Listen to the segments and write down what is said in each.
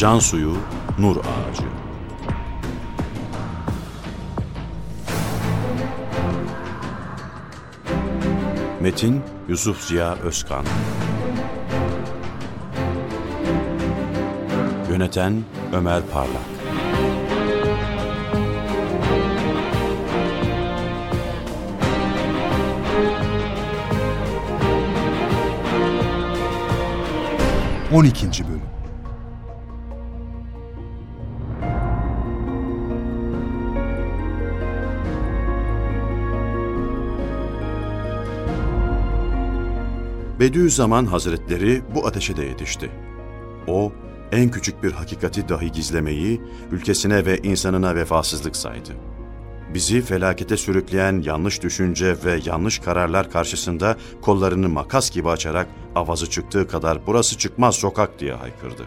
Can suyu, nur ağacı. Metin Yusuf Ziya Özkan. Yöneten Ömer Parlak. On ikinci Bediüzzaman Hazretleri bu ateşe de yetişti. O, en küçük bir hakikati dahi gizlemeyi, ülkesine ve insanına vefasızlık saydı. Bizi felakete sürükleyen yanlış düşünce ve yanlış kararlar karşısında kollarını makas gibi açarak avazı çıktığı kadar burası çıkmaz sokak diye haykırdı.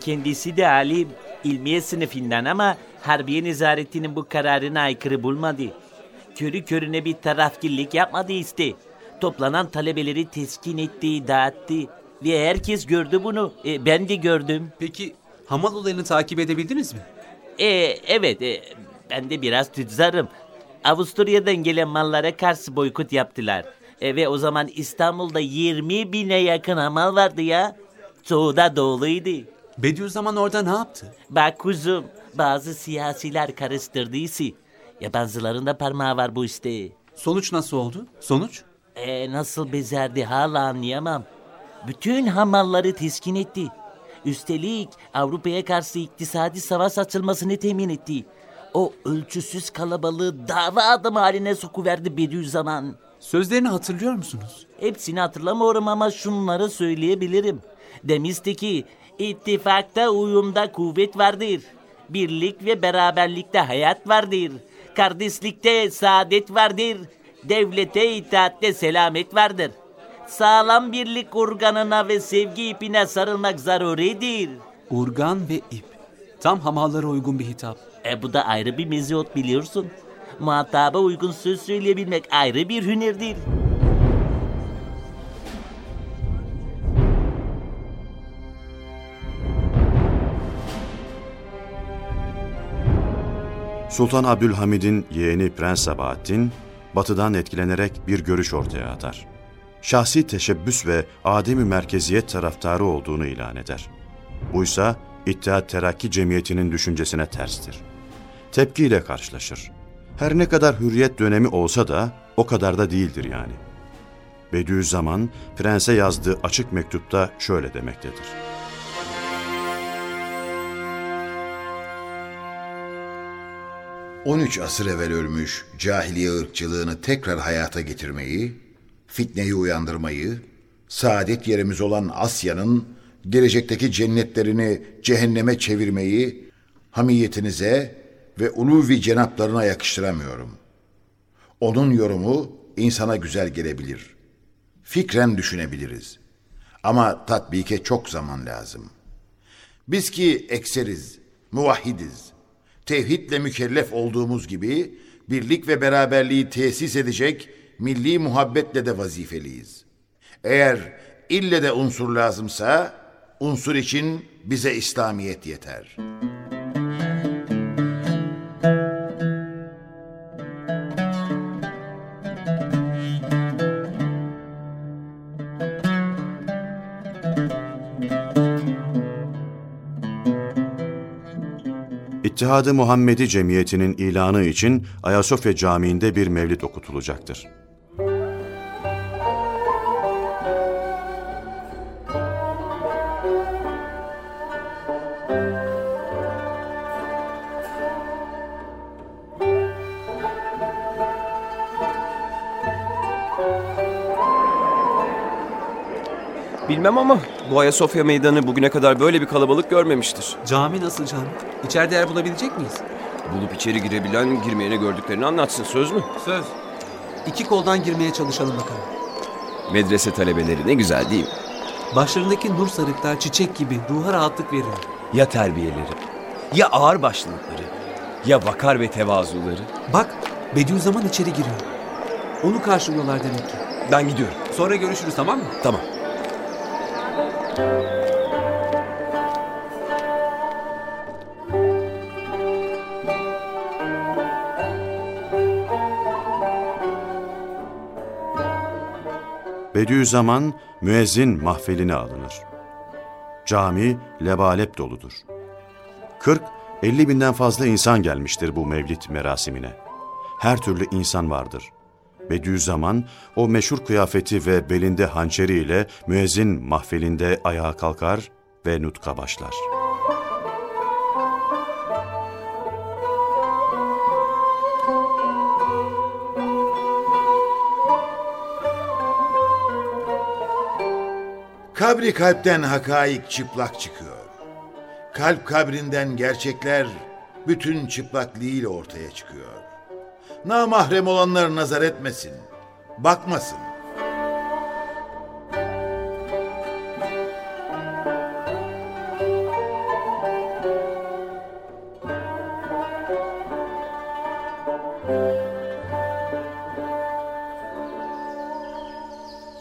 Kendisi de alim, ilmiye sınıfından ama Harbiye Nezaretinin bu kararına aykırı bulmadı. Körü körüne bir tarafgirlik yapmadı işte. Toplanan talebeleri teskin etti, dağıttı. Ve herkes gördü bunu. E, ben de gördüm. Peki hamal olayını takip edebildiniz mi? E, evet, e, ben de biraz tüczarım. Avusturya'dan gelen mallara karşı boykot yaptılar. E, ve o zaman İstanbul'da 20 bine yakın hamal vardı ya. Çoğu da doğuluydu. Bediüzzaman orada ne yaptı? Bak kuzum, bazı siyasiler karıştırdıysa. Yabancıların da parmağı var bu işte. Sonuç nasıl oldu? Sonuç? E, nasıl bezerdi hala anlayamam. Bütün hamalları teskin etti. Üstelik Avrupa'ya karşı iktisadi savaş açılmasını temin etti. O ölçüsüz kalabalığı dava adamı haline sokuverdi Bediüzzaman. Sözlerini hatırlıyor musunuz? Hepsini hatırlamıyorum ama şunları söyleyebilirim. Demişti ki ittifakta uyumda kuvvet vardır. Birlik ve beraberlikte hayat vardır. Kardeşlikte saadet vardır. Devlete itaatte selamet vardır. Sağlam birlik organına ve sevgi ipine sarılmak zaruridir. Urgan ve ip. Tam hamallara uygun bir hitap. E bu da ayrı bir meziyot biliyorsun. Muhataba uygun söz söyleyebilmek ayrı bir hünerdir. Sultan Abdülhamid'in yeğeni Prens Sabahattin, batıdan etkilenerek bir görüş ortaya atar. Şahsi teşebbüs ve ademi merkeziyet taraftarı olduğunu ilan eder. Buysa İttihat Terakki Cemiyeti'nin düşüncesine terstir. Tepkiyle karşılaşır. Her ne kadar hürriyet dönemi olsa da o kadar da değildir yani. Bediüzzaman, prense yazdığı açık mektupta şöyle demektedir. 13 asır evvel ölmüş cahiliye ırkçılığını tekrar hayata getirmeyi, fitneyi uyandırmayı, saadet yerimiz olan Asya'nın gelecekteki cennetlerini cehenneme çevirmeyi hamiyetinize ve uluvi cenaplarına yakıştıramıyorum. Onun yorumu insana güzel gelebilir. Fikren düşünebiliriz. Ama tatbike çok zaman lazım. Biz ki ekseriz, muvahhidiz tevhidle mükellef olduğumuz gibi birlik ve beraberliği tesis edecek milli muhabbetle de vazifeliyiz. Eğer ille de unsur lazımsa unsur için bize İslamiyet yeter.'' İttihadı Muhammedi Cemiyeti'nin ilanı için Ayasofya Camii'nde bir mevlid okutulacaktır. Ama bu Ayasofya meydanı bugüne kadar böyle bir kalabalık görmemiştir. Cami nasıl cami? İçeride yer bulabilecek miyiz? Bulup içeri girebilen girmeyene gördüklerini anlatsın söz mü? Söz. İki koldan girmeye çalışalım bakalım. Medrese talebeleri ne güzel değil mi? Başlarındaki nur sarıklar çiçek gibi ruha rahatlık veriyor. Ya terbiyeleri, ya ağır başlılıkları, ya vakar ve tevazuları. Bak Bediüzzaman içeri giriyor. Onu karşılıyorlar demek ki. Ben gidiyorum. Sonra görüşürüz tamam mı? Tamam. Bediüzzaman müezzin mahfeline alınır. Cami lebalep doludur. 40-50 binden fazla insan gelmiştir bu mevlid merasimine. Her türlü insan vardır. Bediüzzaman o meşhur kıyafeti ve belinde hançeriyle müezzin mahfelinde ayağa kalkar ve nutka başlar. Kabri kalpten hakaik çıplak çıkıyor. Kalp kabrinden gerçekler bütün çıplaklığıyla ortaya çıkıyor. Namahrem olanlar nazar etmesin, bakmasın.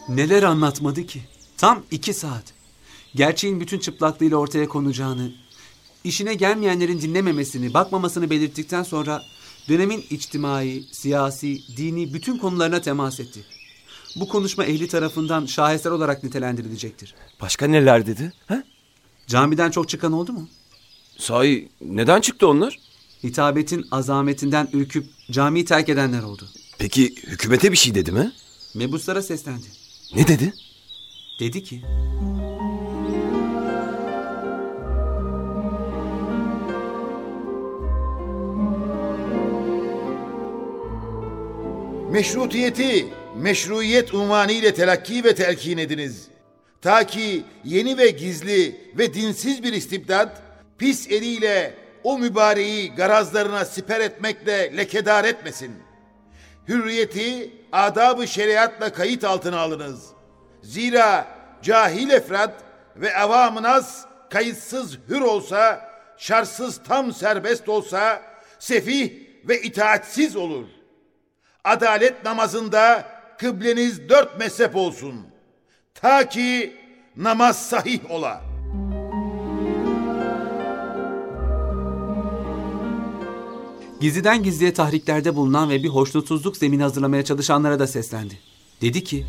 Neler anlatmadı ki? Tam iki saat. Gerçeğin bütün çıplaklığıyla ortaya konacağını, işine gelmeyenlerin dinlememesini, bakmamasını belirttikten sonra dönemin içtimai, siyasi, dini bütün konularına temas etti. Bu konuşma ehli tarafından şaheser olarak nitelendirilecektir. Başka neler dedi? Ha? Camiden çok çıkan oldu mu? Sahi neden çıktı onlar? Hitabetin azametinden ürküp camiyi terk edenler oldu. Peki hükümete bir şey dedi mi? Mebuslara seslendi. Ne dedi? Dedi ki, Meşrutiyeti meşruiyet unvanıyla telakki ve telkin ediniz. Ta ki yeni ve gizli ve dinsiz bir istibdat pis eliyle o mübareği garazlarına siper etmekle lekedar etmesin. Hürriyeti adab-ı şeriatla kayıt altına alınız. Zira cahil efrat ve avamınaz kayıtsız hür olsa, şarsız tam serbest olsa, sefih ve itaatsiz olur. Adalet namazında kıbleniz dört mezhep olsun. Ta ki namaz sahih ola. Gizliden gizliye tahriklerde bulunan ve bir hoşnutsuzluk zemini hazırlamaya çalışanlara da seslendi. Dedi ki,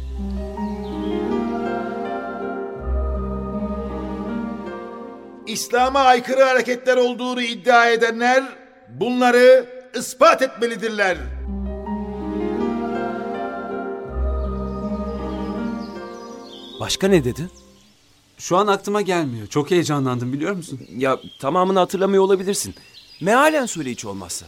İslam'a aykırı hareketler olduğunu iddia edenler bunları ispat etmelidirler. Başka ne dedi? şu an aklıma gelmiyor. Çok heyecanlandım biliyor musun? Ya tamamını hatırlamıyor olabilirsin. Mealen söyle hiç olmazsa.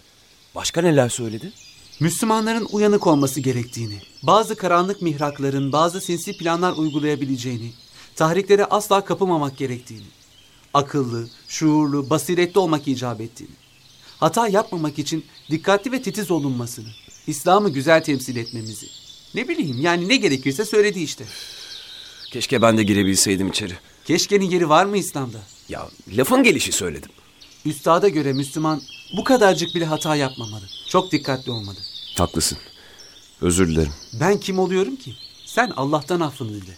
Başka neler söyledi? Müslümanların uyanık olması gerektiğini, bazı karanlık mihrakların bazı sinsi planlar uygulayabileceğini, tahriklere asla kapılmamak gerektiğini, akıllı, şuurlu, basiretli olmak icap ettiğini, hata yapmamak için dikkatli ve titiz olunmasını, İslam'ı güzel temsil etmemizi. Ne bileyim yani ne gerekirse söyledi işte. Keşke ben de girebilseydim içeri. Keşkenin yeri var mı İslam'da? Ya lafın gelişi söyledim. Üstada göre Müslüman bu kadarcık bile hata yapmamalı. Çok dikkatli olmalı. Haklısın. Özür dilerim. Ben kim oluyorum ki? Sen Allah'tan affını dile.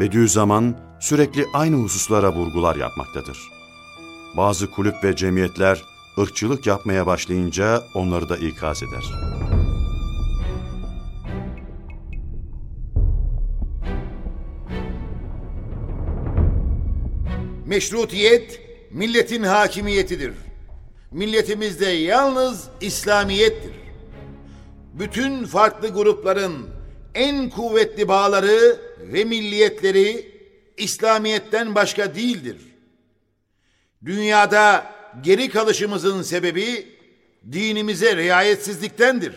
Bediüzzaman sürekli aynı hususlara vurgular yapmaktadır. Bazı kulüp ve cemiyetler ırkçılık yapmaya başlayınca onları da ikaz eder. Meşrutiyet milletin hakimiyetidir. Milletimizde yalnız İslamiyettir. Bütün farklı grupların en kuvvetli bağları ve milliyetleri İslamiyetten başka değildir. Dünyada geri kalışımızın sebebi dinimize riayetsizliktendir.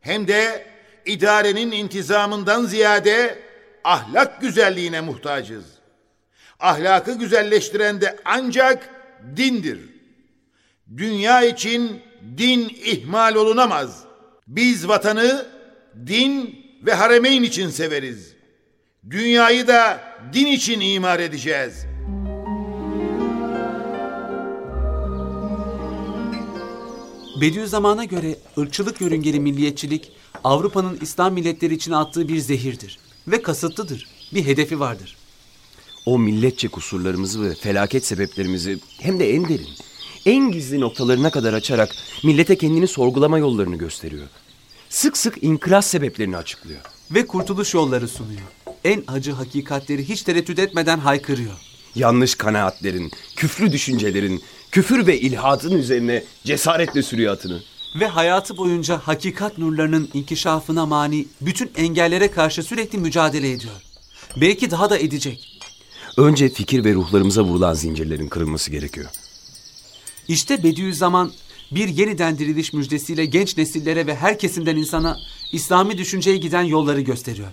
Hem de idarenin intizamından ziyade ahlak güzelliğine muhtacız. Ahlakı güzelleştiren de ancak dindir. Dünya için din ihmal olunamaz. Biz vatanı din ve haremeyn için severiz. Dünyayı da din için imar edeceğiz. Bediüzzaman'a göre ırkçılık yörüngeli milliyetçilik Avrupa'nın İslam milletleri için attığı bir zehirdir ve kasıtlıdır. Bir hedefi vardır. O milletçe kusurlarımızı ve felaket sebeplerimizi hem de en derin, en gizli noktalarına kadar açarak millete kendini sorgulama yollarını gösteriyor. Sık sık inkılap sebeplerini açıklıyor. Ve kurtuluş yolları sunuyor. En acı hakikatleri hiç tereddüt etmeden haykırıyor. Yanlış kanaatlerin, küfrü düşüncelerin, küfür ve ilhadın üzerine cesaretle sürüyor atını. Ve hayatı boyunca hakikat nurlarının inkişafına mani bütün engellere karşı sürekli mücadele ediyor. Belki daha da edecek. Önce fikir ve ruhlarımıza vurulan zincirlerin kırılması gerekiyor. İşte Bediüzzaman bir yeniden diriliş müjdesiyle genç nesillere ve her kesimden insana İslami düşünceye giden yolları gösteriyor.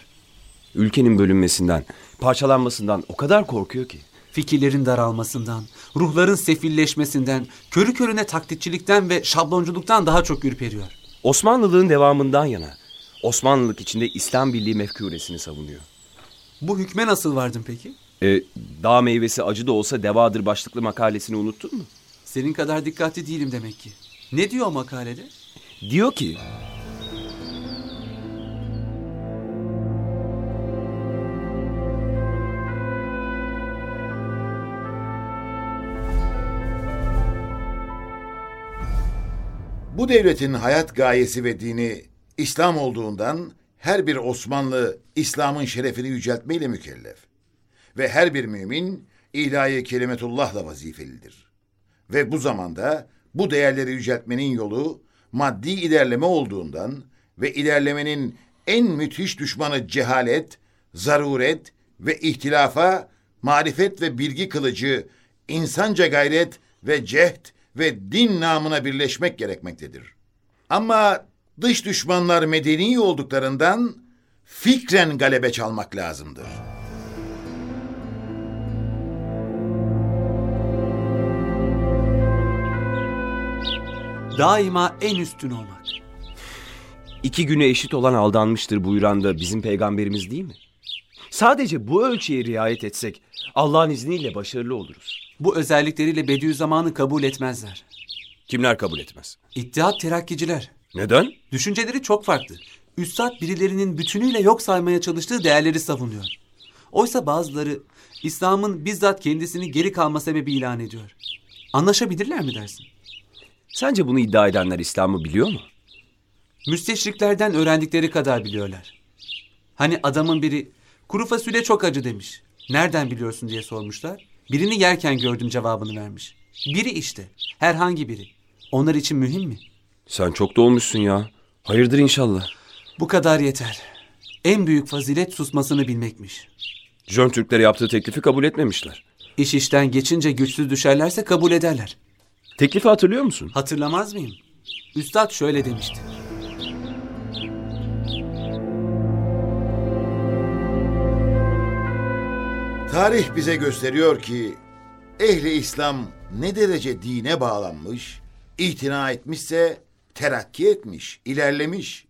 Ülkenin bölünmesinden, parçalanmasından o kadar korkuyor ki. Fikirlerin daralmasından, ruhların sefilleşmesinden, körü körüne taklitçilikten ve şablonculuktan daha çok ürperiyor. Osmanlılığın devamından yana, Osmanlılık içinde İslam Birliği mefkuresini savunuyor. Bu hükme nasıl vardın peki? E, dağ meyvesi acı da olsa devadır başlıklı makalesini unuttun mu? Senin kadar dikkatli değilim demek ki. Ne diyor o makalede? Diyor ki Bu devletin hayat gayesi ve dini İslam olduğundan her bir Osmanlı İslam'ın şerefini yüceltmeyle mükellef. Ve her bir mümin ilahi kelimetullahla vazifelidir. Ve bu zamanda bu değerleri yüceltmenin yolu maddi ilerleme olduğundan ve ilerlemenin en müthiş düşmanı cehalet, zaruret ve ihtilafa marifet ve bilgi kılıcı, insanca gayret ve cehd ve din namına birleşmek gerekmektedir. Ama dış düşmanlar medeni olduklarından fikren galebe çalmak lazımdır. Daima en üstün olmak. iki güne eşit olan aldanmıştır buyuran da bizim peygamberimiz değil mi? Sadece bu ölçüye riayet etsek Allah'ın izniyle başarılı oluruz. Bu özellikleriyle Bediüzzaman'ı kabul etmezler. Kimler kabul etmez? İttihat terakkiciler. Neden? Düşünceleri çok farklı. Üstad birilerinin bütünüyle yok saymaya çalıştığı değerleri savunuyor. Oysa bazıları İslam'ın bizzat kendisini geri kalma sebebi ilan ediyor. Anlaşabilirler mi dersin? Sence bunu iddia edenler İslam'ı biliyor mu? Müsteşriklerden öğrendikleri kadar biliyorlar. Hani adamın biri kuru fasulye çok acı demiş. Nereden biliyorsun diye sormuşlar. Birini yerken gördüm cevabını vermiş. Biri işte. Herhangi biri. Onlar için mühim mi? Sen çok dolmuşsun ya. Hayırdır inşallah. Bu kadar yeter. En büyük fazilet susmasını bilmekmiş. Jön Türklere yaptığı teklifi kabul etmemişler. İş işten geçince güçsüz düşerlerse kabul ederler. Teklifi hatırlıyor musun? Hatırlamaz mıyım? Üstad şöyle demişti. Tarih bize gösteriyor ki ehli İslam ne derece dine bağlanmış, itina etmişse terakki etmiş, ilerlemiş.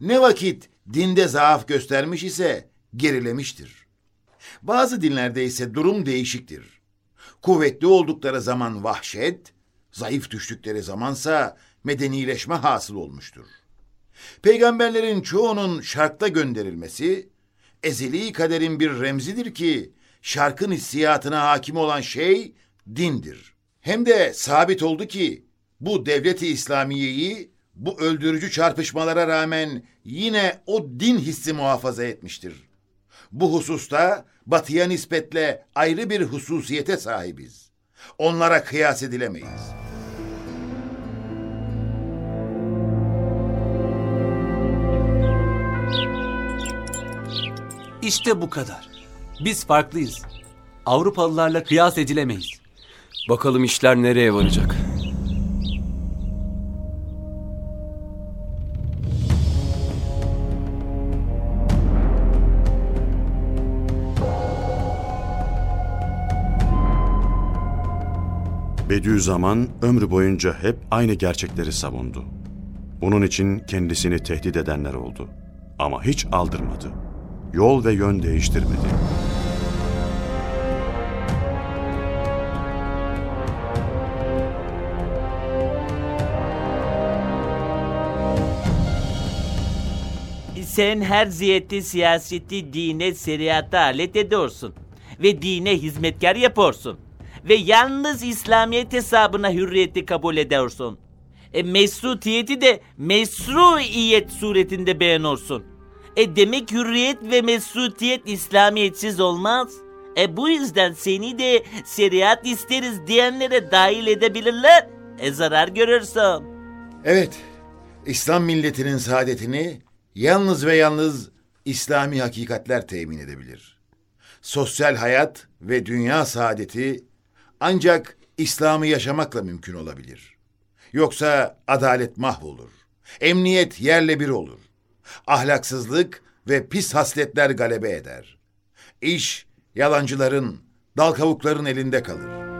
Ne vakit dinde zaaf göstermiş ise gerilemiştir. Bazı dinlerde ise durum değişiktir. Kuvvetli oldukları zaman vahşet, zayıf düştükleri zamansa medenileşme hasıl olmuştur. Peygamberlerin çoğunun şarkta gönderilmesi, ezeli kaderin bir remzidir ki, şarkın hissiyatına hakim olan şey dindir. Hem de sabit oldu ki, bu devleti İslamiye'yi bu öldürücü çarpışmalara rağmen yine o din hissi muhafaza etmiştir. Bu hususta batıya nispetle ayrı bir hususiyete sahibiz. Onlara kıyas edilemeyiz. İşte bu kadar. Biz farklıyız. Avrupalılarla kıyas edilemeyiz. Bakalım işler nereye varacak. Bediüzzaman ömrü boyunca hep aynı gerçekleri savundu. Bunun için kendisini tehdit edenler oldu. Ama hiç aldırmadı. Yol ve yön değiştirmedi. Sen her ziyeti siyaseti dine seriyata alet ediyorsun. Ve dine hizmetkar yapıyorsun. Ve yalnız İslamiyet hesabına hürriyeti kabul ediyorsun. E, mesrutiyeti de mesruiyet suretinde beğeniyorsun. E demek hürriyet ve mesrutiyet İslamiyetsiz olmaz. E bu yüzden seni de şeriat isteriz diyenlere dahil edebilirler. E zarar görürsün. Evet, İslam milletinin saadetini yalnız ve yalnız İslami hakikatler temin edebilir. Sosyal hayat ve dünya saadeti ancak İslam'ı yaşamakla mümkün olabilir. Yoksa adalet mahvolur. Emniyet yerle bir olur. Ahlaksızlık ve pis hasletler galebe eder. İş yalancıların, dal kavukların elinde kalır.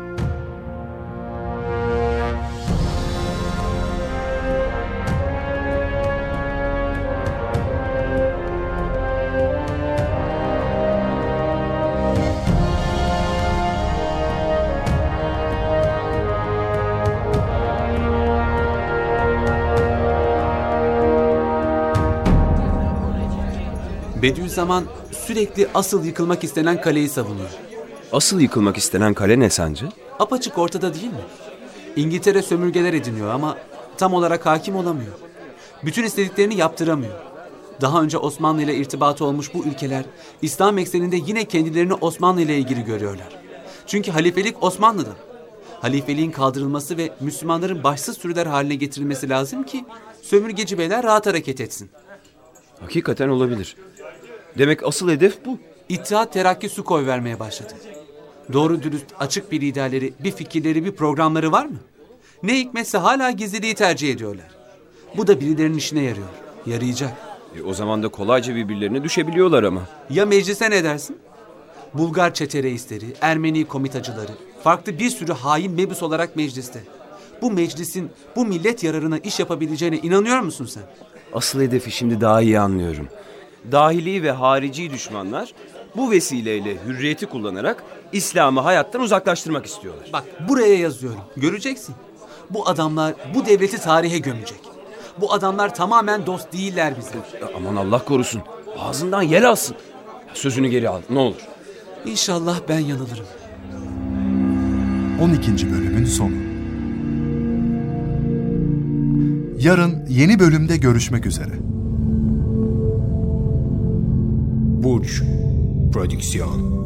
Bediüzzaman sürekli asıl yıkılmak istenen kaleyi savunuyor. Asıl yıkılmak istenen kale ne sence? Apaçık ortada değil mi? İngiltere sömürgeler ediniyor ama tam olarak hakim olamıyor. Bütün istediklerini yaptıramıyor. Daha önce Osmanlı ile irtibatı olmuş bu ülkeler İslam ekseninde yine kendilerini Osmanlı ile ilgili görüyorlar. Çünkü halifelik Osmanlı'da. Halifeliğin kaldırılması ve Müslümanların başsız sürüler haline getirilmesi lazım ki sömürgeci beyler rahat hareket etsin. Hakikaten olabilir. Demek asıl hedef bu. İttihat Terakki su koy vermeye başladı. Doğru dürüst açık bir liderleri, bir fikirleri, bir programları var mı? Ne hikmetse hala gizliliği tercih ediyorlar. Bu da birilerinin işine yarıyor. Yarayacak. E, o zaman da kolayca birbirlerine düşebiliyorlar ama. Ya meclise ne dersin? Bulgar çete reisleri, Ermeni komitacıları, farklı bir sürü hain mebus olarak mecliste. Bu meclisin bu millet yararına iş yapabileceğine inanıyor musun sen? Asıl hedefi şimdi daha iyi anlıyorum. Dahili ve harici düşmanlar bu vesileyle hürriyeti kullanarak İslam'ı hayattan uzaklaştırmak istiyorlar. Bak buraya yazıyorum. Göreceksin. Bu adamlar bu devleti tarihe gömecek. Bu adamlar tamamen dost değiller bize. Ya Aman Allah korusun. Ağzından yel alsın. Sözünü geri al ne olur. İnşallah ben yanılırım. 12. bölümün sonu. Yarın yeni bölümde görüşmek üzere. Burç Prodüksiyon